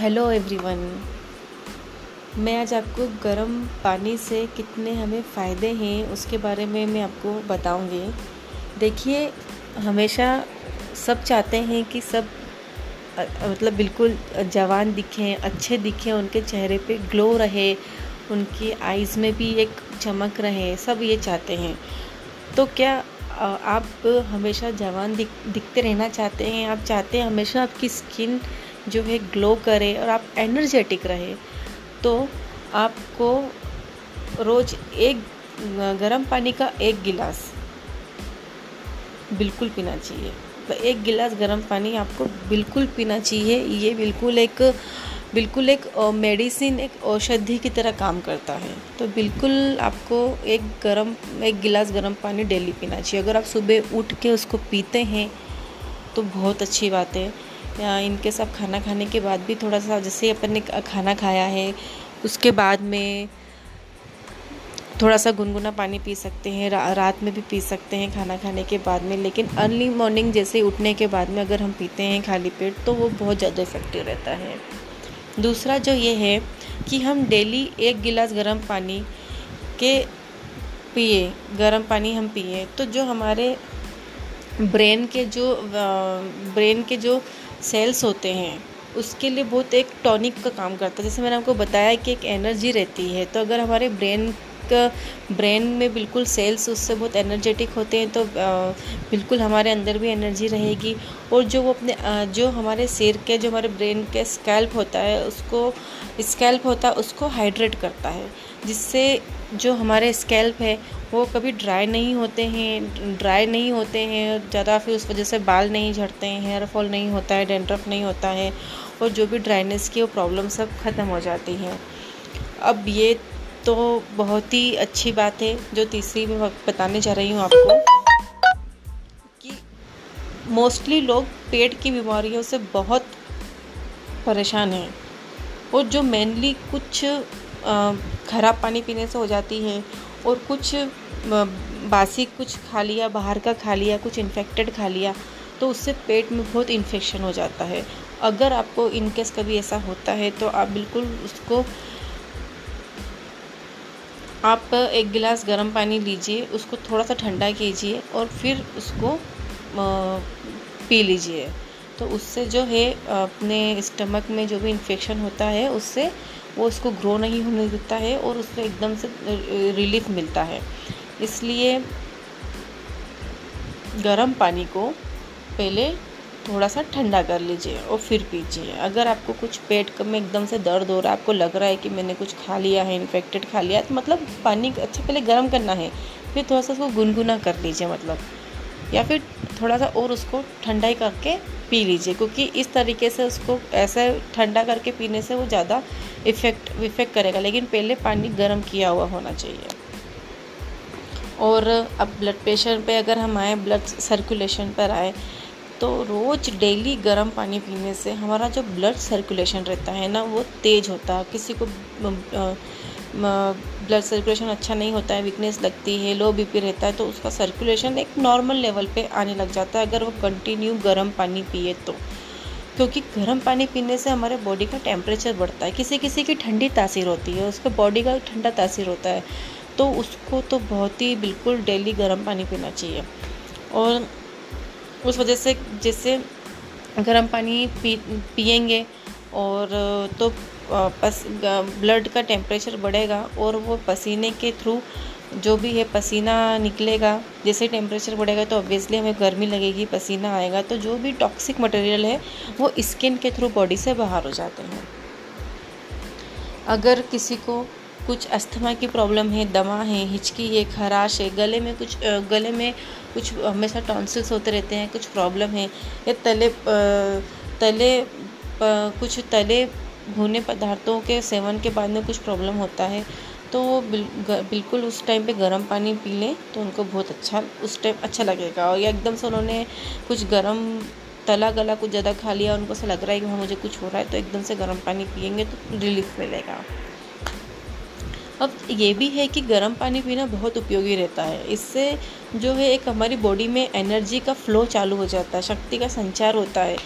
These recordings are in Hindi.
हेलो एवरीवन मैं आज आपको गर्म पानी से कितने हमें फ़ायदे हैं, उसके बारे में मैं आपको बताऊँगी। देखिए, हमेशा सब चाहते हैं कि सब मतलब बिल्कुल जवान दिखें, अच्छे दिखें, उनके चेहरे पे ग्लो रहे, उनकी आइज़ में भी एक चमक रहे, सब ये चाहते हैं। तो क्या आप हमेशा जवान दिख, दिखते रहना चाहते हैं? आप चाहते हैं हमेशा आपकी स्किन जो है ग्लो करे और आप एनर्जेटिक रहे तो आपको रोज़ एक, गर्म पानी का एक गिलास बिल्कुल पीना चाहिए। तो एक गिलास गर्म पानी आपको बिल्कुल पीना चाहिए। ये बिल्कुल एक बिल्कुल एक मेडिसिन एक औषधि की तरह काम करता है। तो बिल्कुल आपको एक गर्म, एक गिलास गर्म पानी डेली पीना चाहिए। अगर आप सुबह उठ के उसको पीते हैं तो बहुत अच्छी बात है। इनके सब खाना खाने के बाद भी थोड़ा सा जैसे अपन ने खाना खाया है उसके बाद में थोड़ा सा गुनगुना पानी पी सकते हैं रा, रात में भी पी सकते हैं खाना खाने के बाद में लेकिन अर्ली मॉर्निंग जैसे उठने के बाद में अगर हम पीते हैं खाली पेट तो वो बहुत ज़्यादा इफ़ेक्टिव रहता है। दूसरा जो ये है कि हम डेली एक गिलास गर्म पानी के पिए गर्म पानी हम पिए तो जो हमारे ब्रेन के जो ब्रेन के जो सेल्स होते हैं, उसके लिए बहुत एक टॉनिक का काम करता है। जैसे मैंने आपको बताया कि एक एनर्जी रहती है तो अगर हमारे ब्रेन का, ब्रेन में बिल्कुल सेल्स उससे बहुत एनर्जेटिक होते हैं तो बिल्कुल हमारे अंदर भी एनर्जी रहेगी और जो वो अपने जो हमारे सिर के, जो हमारे ब्रेन के स्कैल्प होता है, उसको, स्कैल्प होता है, उसको हाइड्रेट करता है। जिससे जो हमारे स्कैल्प है, वो कभी ड्राई नहीं होते हैं ड्राई नहीं होते हैं, ज़्यादा फिर उस वजह से बाल नहीं झड़ते हैं हेयर फॉल नहीं होता है डेंड्रफ नहीं होता है और जो भी ड्राइनेस की वो प्रॉब्लम सब ख़त्म हो जाती हैं। अब ये तो बहुत ही अच्छी बात है, जो तीसरी मैं बताने जा रही हूँ आपको कि मोस्टली लोग पेट की बीमारियों से बहुत परेशान हैं और जो मेनली कुछ ख़राब पानी पीने से हो जाती है और कुछ बासी कुछ खा लिया, बाहर का खा लिया, कुछ इन्फेक्टेड खा लिया तो उससे पेट में बहुत इन्फेक्शन हो जाता है। अगर आपको इनकेस कभी ऐसा होता है तो आप बिल्कुल उसको, आप एक गिलास गर्म पानी लीजिए, उसको थोड़ा सा ठंडा कीजिए और फिर उसको पी लीजिए। तो उससे जो है, अपने स्टमक में जो भी इन्फेक्शन होता है, उससे वो उसको ग्रो नहीं होने देता है और उससे एकदम से रिलीफ मिलता है। इसलिए गर्म पानी को पहले थोड़ा सा ठंडा कर लीजिए और फिर पीजिए। अगर आपको कुछ पेट में एकदम से दर्द हो रहा है, आपको लग रहा है कि मैंने कुछ खा लिया है इन्फेक्टेड खा लिया है तो मतलब पानी अच्छा पहले गर्म करना है, फिर थोड़ा सा उसको गुनगुना कर लीजिए मतलब। या फिर थोड़ा सा और उसको ठंडा ही करके पी लीजिए, क्योंकि इस तरीके से उसको ऐसे ठंडा करके पीने से वो ज़्यादा इफ़ेक्ट इफ़ेक्ट करेगा। लेकिन पहले पानी गर्म किया हुआ होना चाहिए। और अब ब्लड प्रेशर पे अगर हम आए ब्लड सर्कुलेशन पर आए तो रोज़ डेली गर्म पानी पीने से हमारा जो ब्लड सर्कुलेशन रहता है ना, वो तेज़ होता है। किसी को ब्लड सर्कुलेशन अच्छा नहीं होता है वीकनेस लगती है लो बीपी रहता है तो उसका सर्कुलेशन एक नॉर्मल लेवल पे आने लग जाता है अगर वो कंटिन्यू गर्म पानी पिए तो। क्योंकि गर्म पानी पीने से हमारे बॉडी का टेम्परेचर बढ़ता है किसी किसी की ठंडी तासीर होती है, उसका बॉडी का ठंडा तासीर होता है तो उसको तो बहुत ही बिल्कुल डेली गर्म पानी पीना चाहिए। और उस वजह से जैसे गर्म पानी पी, पियेंगे और तो पस ब्लड का टेम्परेचर बढ़ेगा और वो पसीने के थ्रू जो भी है, पसीना निकलेगा। जैसे टेम्परेचर बढ़ेगा तो ऑब्वियसली हमें गर्मी लगेगी, पसीना आएगा। तो जो भी टॉक्सिक मटेरियल है, वो स्किन के थ्रू बॉडी से बाहर हो जाते हैं। अगर किसी को कुछ अस्थमा की प्रॉब्लम है, दमा है, हिचकी है, खराश है, गले में कुछ गले में कुछ हमेशा टॉन्सिल्स होते रहते हैं, कुछ प्रॉब्लम है, या तले तले कुछ तले भुने पदार्थों के सेवन के बाद में कुछ प्रॉब्लम होता है तो वो बिल, बिल्कुल उस टाइम पे गर्म पानी पी लें तो उनको बहुत अच्छा उस टाइम अच्छा लगेगा। और या एकदम से उन्होंने कुछ गर्म तला गला कुछ ज़्यादा खा लिया उनको ऐसा लग रहा है कि हाँ मुझे कुछ हो रहा है तो एकदम से गर्म पानी पियेंगे तो रिलीफ मिलेगा। अब ये भी है कि गर्म पानी पीना बहुत उपयोगी रहता है। इससे जो है एक हमारी बॉडी में एनर्जी का फ्लो चालू हो जाता है शक्ति का संचार होता है।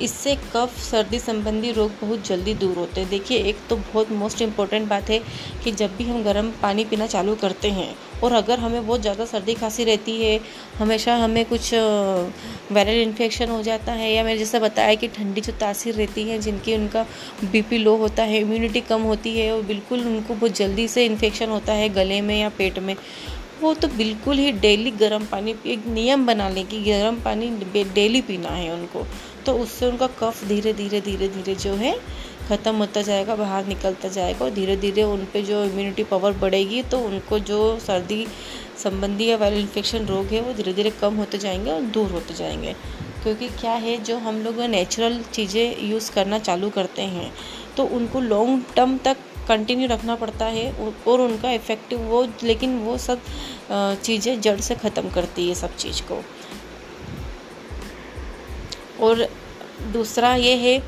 इससे कफ, सर्दी संबंधी रोग बहुत जल्दी दूर होते हैं। देखिए, एक तो बहुत मोस्ट इंपॉर्टेंट बात है कि जब भी हम गर्म पानी पीना चालू करते हैं और अगर हमें बहुत ज़्यादा सर्दी खांसी रहती है, हमेशा हमें कुछ वायरल इन्फेक्शन हो जाता है या मैंने जैसा बताया कि ठंडी जो तासीर रहती है जिनकी उनका बीपी लो होता है इम्यूनिटी कम होती है और बिल्कुल उनको बहुत जल्दी से इन्फेक्शन होता है गले में या पेट में, वो तो बिल्कुल ही डेली गर्म पानी, एक नियम बना लें कि गर्म पानी डेली पीना है उनको। तो उससे उनका कफ धीरे धीरे धीरे धीरे जो है, ख़त्म होता जाएगा, बाहर निकलता जाएगा और धीरे धीरे उन पर जो इम्यूनिटी पावर बढ़ेगी तो उनको जो सर्दी संबंधी या वायरल इन्फेक्शन रोग है, वो धीरे धीरे कम होते जाएँगे और दूर होते जाएँगे। क्योंकि क्या है, जो हम लोग नेचुरल चीज़ें यूज़ करना चालू करते हैं तो उनको लॉन्ग टर्म तक कंटिन्यू रखना पड़ता है और उनका इफ़ेक्टिव वो, लेकिन वो सब चीज़ें जड़ से ख़त्म करती है सब चीज़ को। और दूसरा ये है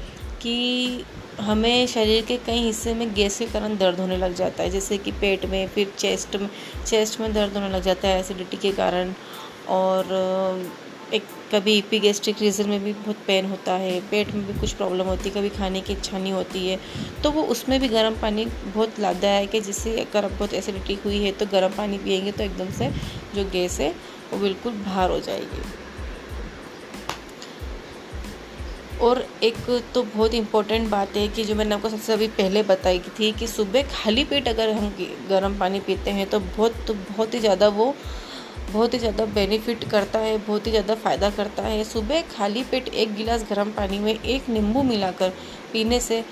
कि हमें शरीर के कई हिस्से में गैस के कारण दर्द होने लग जाता है, जैसे कि पेट में, फिर चेस्ट में चेस्ट में दर्द होने लग जाता है एसिडिटी के कारण। और एक कभी ईपी गैस्ट्रिक रीजन में भी बहुत पेन होता है, पेट में भी कुछ प्रॉब्लम होती है, कभी खाने की इच्छा नहीं होती है तो वो उसमें भी गर्म पानी बहुत लाभदायक है जिससे अगर बहुत एसिडिटी हुई है तो गर्म पानी पियेंगे तो एकदम से जो गैस है वो बिल्कुल बाहर हो जाएगी। और एक तो बहुत इम्पोर्टेंट बात है कि जो मैंने आपको सबसे अभी पहले बताई थी कि सुबह खाली पेट अगर हम गर्म पानी पीते हैं तो बहुत तो बहुत ही ज़्यादा वो, बहुत ही ज़्यादा बेनिफिट करता है, बहुत ही ज़्यादा फ़ायदा करता है। सुबह खाली पेट एक गिलास गर्म पानी में एक नींबू मिलाकर पीने से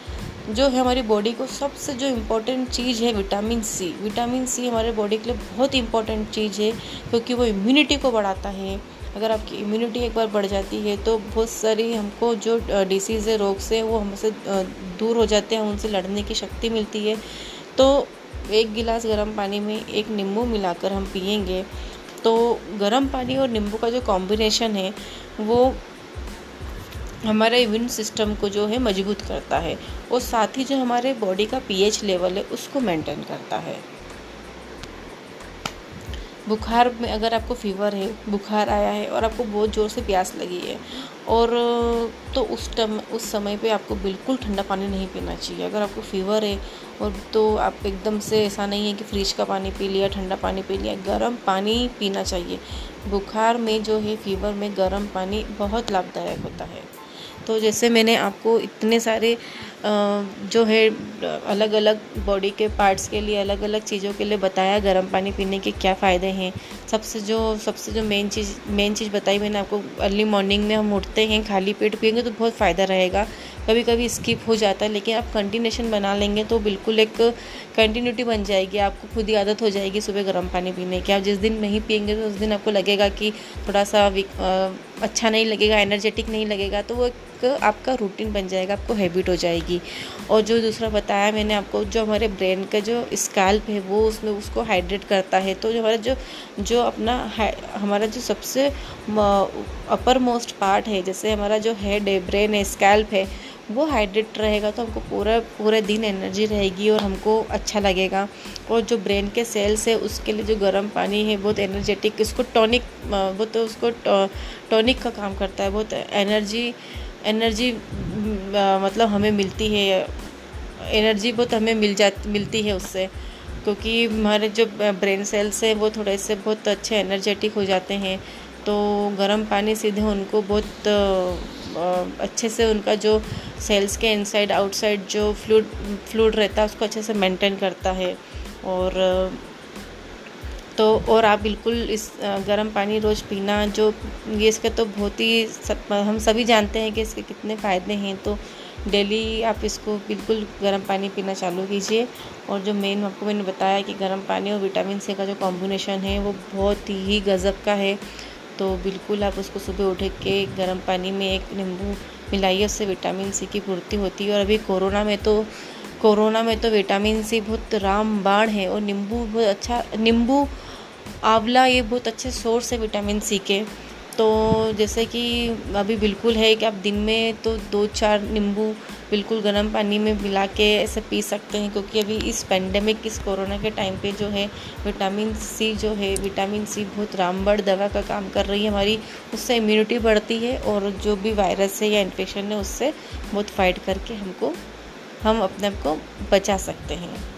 जो है हमारी बॉडी को सबसे जो इम्पोर्टेंट चीज़ है विटामिन सी विटामिन सी हमारे बॉडी के लिए बहुत इंपॉर्टेंट चीज़ है क्योंकि वो इम्यूनिटी को बढ़ाता है। अगर आपकी इम्यूनिटी एक बार बढ़ जाती है तो बहुत सारी हमको जो डिसीज़ है, रोग से, वो हमसे दूर हो जाते हैं, उनसे लड़ने की शक्ति मिलती है। तो एक गिलास गर्म पानी में एक नींबू मिलाकर हम पियेंगे तो गर्म पानी और नींबू का जो कॉम्बिनेशन है, वो हमारे इम्यून सिस्टम को जो है मज़बूत करता है और साथ ही जो हमारे बॉडी का पीएच लेवल है, उसको मेंटेन करता है। बुखार में अगर आपको फीवर है, बुखार आया है और आपको बहुत ज़ोर से प्यास लगी है और तो उस टम, उस समय पे आपको बिल्कुल ठंडा पानी नहीं पीना चाहिए। अगर आपको फीवर है और तो आप एकदम से ऐसा नहीं है कि फ्रिज का पानी पी लिया, ठंडा पानी पी लिया, गर्म पानी पीना चाहिए। बुखार में जो है फीवर में गर्म पानी बहुत लाभदायक होता है। तो जैसे मैंने आपको इतने सारे जो है अलग अलग बॉडी के पार्ट्स के लिए अलग अलग चीज़ों के लिए बताया गर्म पानी पीने के क्या फ़ायदे हैं। सबसे जो सबसे जो मेन चीज़ मेन चीज़ बताई मैंने आपको अर्ली मॉर्निंग में हम उठते हैं, खाली पेट पियेंगे तो बहुत फ़ायदा रहेगा। कभी कभी स्किप हो जाता है, लेकिन आप कंटिन्यूशन बना लेंगे तो बिल्कुल एक कंटिन्यूटी बन जाएगी, आपको खुद ही आदत हो जाएगी सुबह गर्म पानी पीने की। आप जिस दिन नहीं पियेंगे तो उस दिन आपको लगेगा कि थोड़ा सा अच्छा नहीं लगेगा एनर्जेटिक नहीं लगेगा तो वो एक आपका रूटीन बन जाएगा, आपको हैबिट हो जाएगी। और जो दूसरा बताया मैंने आपको, जो हमारे ब्रेन का जो स्कैल्प है, वो उसमें उसको हाइड्रेट करता है तो जो हमारा जो जो अपना हमारा जो सबसे अपर मोस्ट पार्ट है, जैसे हमारा जो हेड है ब्रेन है स्कैल्प है वो हाइड्रेट रहेगा तो हमको पूरा, पूरे दिन एनर्जी रहेगी और हमको अच्छा लगेगा। और जो ब्रेन के सेल्स है, उसके लिए जो गर्म पानी है, बहुत एनर्जेटिक इसको टॉनिक वो तो उसको टॉनिक का काम करता है। बहुत एनर्जी एनर्जी मतलब हमें मिलती है। एनर्जी बहुत हमें मिल जा मिलती है उससे। क्योंकि हमारे जो ब्रेन सेल्स हैं, वो थोड़े से बहुत अच्छे एनर्जेटिक हो जाते हैं। तो गर्म पानी सीधे उनको बहुत अच्छे से उनका जो सेल्स के इनसाइड आउटसाइड जो फ्लूड फ्लूड रहता है, उसको अच्छे से मेंटेन करता है। और तो और आप बिल्कुल इस गर्म पानी रोज़ पीना जो, ये इसके तो बहुत ही हम सभी जानते हैं कि इसके कितने फ़ायदे हैं। तो डेली आप इसको बिल्कुल गर्म पानी पीना चालू कीजिए। और जो मेन आपको मैंने बताया कि गर्म पानी और विटामिन सी का जो कॉम्बिनेशन है, वो बहुत ही गज़ब का है। तो बिल्कुल आप उसको सुबह उठ के गर्म पानी में एक नींबू मिलाइए उससे विटामिन सी की पूर्ति होती है। और अभी कोरोना में तो कोरोना में तो विटामिन सी बहुत राम रामबाण है और नींबू बहुत अच्छा नींबू, आंवला ये बहुत अच्छे सोर्स है विटामिन सी के। तो जैसे कि अभी बिल्कुल है कि आप दिन में तो दो चार नींबू बिल्कुल गर्म पानी में मिला के ऐसे पी सकते हैं, क्योंकि अभी इस पेंडेमिक इस कोरोना के टाइम पे जो है विटामिन सी जो है विटामिन सी बहुत रामबड़ दवा का काम कर रही है हमारी, उससे इम्यूनिटी बढ़ती है और जो भी वायरस है या इन्फेक्शन है, उससे बहुत फाइट करके हमको, हम अपने आप को बचा सकते हैं।